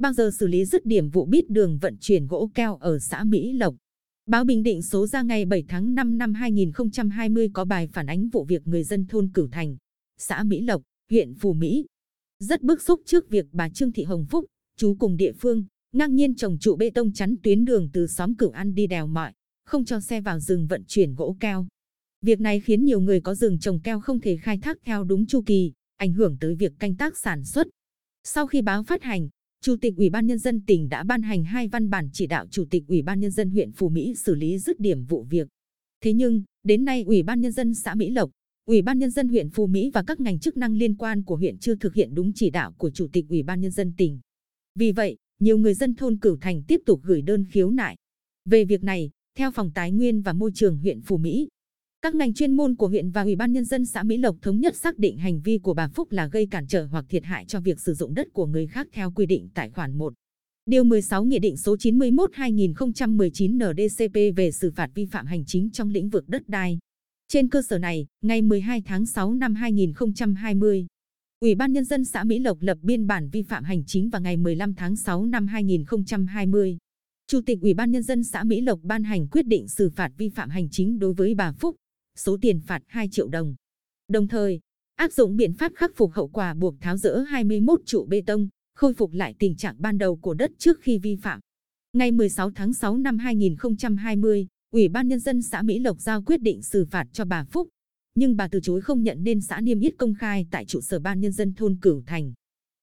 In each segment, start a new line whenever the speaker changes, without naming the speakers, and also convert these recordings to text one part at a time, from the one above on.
bao giờ xử lý dứt điểm vụ bít đường vận chuyển gỗ keo ở xã Mỹ Lộc. Báo Bình Định số ra ngày 7 tháng 5 năm 2020 có bài phản ánh vụ việc người dân thôn Cửu Thành, xã Mỹ Lộc, huyện Phù Mỹ. Rất bức xúc trước việc bà Trương Thị Hồng Phúc, chú cùng địa phương, ngang nhiên trồng trụ bê tông chắn tuyến đường từ xóm Cửu An đi đèo mọi, không cho xe vào rừng vận chuyển gỗ keo. Việc này khiến nhiều người có rừng trồng keo không thể khai thác theo đúng chu kỳ, ảnh hưởng tới việc canh tác sản xuất. Sau khi báo phát hành, Chủ tịch Ủy ban Nhân dân tỉnh đã ban hành hai văn bản chỉ đạo Chủ tịch Ủy ban Nhân dân huyện Phú Mỹ xử lý dứt điểm vụ việc. Thế nhưng, đến nay Ủy ban Nhân dân xã Mỹ Lộc, Ủy ban Nhân dân huyện Phú Mỹ và các ngành chức năng liên quan của huyện chưa thực hiện đúng chỉ đạo của Chủ tịch Ủy ban Nhân dân tỉnh. Vì vậy, nhiều người dân thôn Cửu Thành tiếp tục gửi đơn khiếu nại. Về việc này, theo Phòng Tài nguyên và Môi trường huyện Phú Mỹ, các ngành chuyên môn của huyện và Ủy ban Nhân dân xã Mỹ Lộc thống nhất xác định hành vi của bà Phúc là gây cản trở hoặc thiệt hại cho việc sử dụng đất của người khác theo quy định tại khoản 1. Điều 16 Nghị định số 91-2019 NDCP về xử phạt vi phạm hành chính trong lĩnh vực đất đai. Trên cơ sở này, ngày 12 tháng 6 năm 2020, Ủy ban Nhân dân xã Mỹ Lộc lập biên bản vi phạm hành chính vào ngày 15 tháng 6 năm 2020. Chủ tịch Ủy ban Nhân dân xã Mỹ Lộc ban hành quyết định xử phạt vi phạm hành chính đối với bà Phúc, số tiền phạt 2 triệu đồng. Đồng thời, áp dụng biện pháp khắc phục hậu quả buộc tháo rỡ 21 trụ bê tông, khôi phục lại tình trạng ban đầu của đất trước khi vi phạm. Ngày 16 tháng 6 năm 2020, Ủy ban Nhân dân xã Mỹ Lộc giao quyết định xử phạt cho bà Phúc, nhưng bà từ chối không nhận nên xã niêm yết công khai tại trụ sở ban nhân dân thôn Cửu Thành.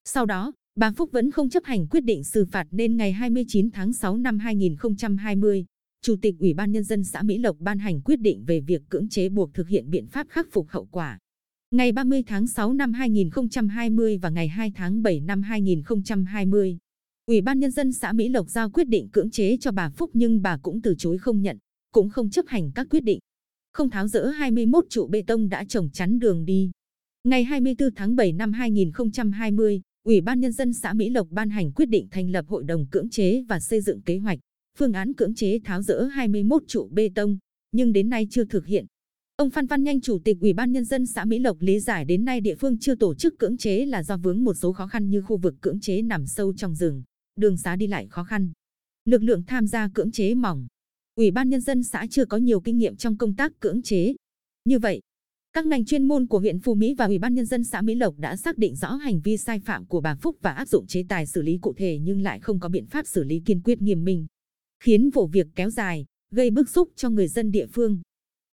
Sau đó, bà Phúc vẫn không chấp hành quyết định xử phạt nên ngày 29 tháng 6 năm 2020, Chủ tịch Ủy ban Nhân dân xã Mỹ Lộc ban hành quyết định về việc cưỡng chế buộc thực hiện biện pháp khắc phục hậu quả. Ngày 30 tháng 6 năm 2020 và ngày 2 tháng 7 năm 2020, Ủy ban Nhân dân xã Mỹ Lộc giao quyết định cưỡng chế cho bà Phúc nhưng bà cũng từ chối không nhận, cũng không chấp hành các quyết định. Không tháo rỡ 21 trụ bê tông đã trồng chắn đường đi. Ngày 24 tháng 7 năm 2020, Ủy ban Nhân dân xã Mỹ Lộc ban hành quyết định thành lập hội đồng cưỡng chế và xây dựng kế hoạch, phương án cưỡng chế tháo rỡ 21 trụ bê tông, nhưng đến nay chưa thực hiện. Ông Phan Văn Nhanh, Chủ tịch Ủy ban Nhân dân xã Mỹ Lộc lý giải đến nay địa phương chưa tổ chức cưỡng chế là do vướng một số khó khăn như khu vực cưỡng chế nằm sâu trong rừng, đường xá đi lại khó khăn. Lực lượng tham gia cưỡng chế mỏng. Ủy ban Nhân dân xã chưa có nhiều kinh nghiệm trong công tác cưỡng chế. Như vậy, các ngành chuyên môn của huyện Phú Mỹ và Ủy ban Nhân dân xã Mỹ Lộc đã xác định rõ hành vi sai phạm của bà Phúc và áp dụng chế tài xử lý cụ thể nhưng lại không có biện pháp xử lý kiên quyết nghiêm minh, khiến vụ việc kéo dài, gây bức xúc cho người dân địa phương.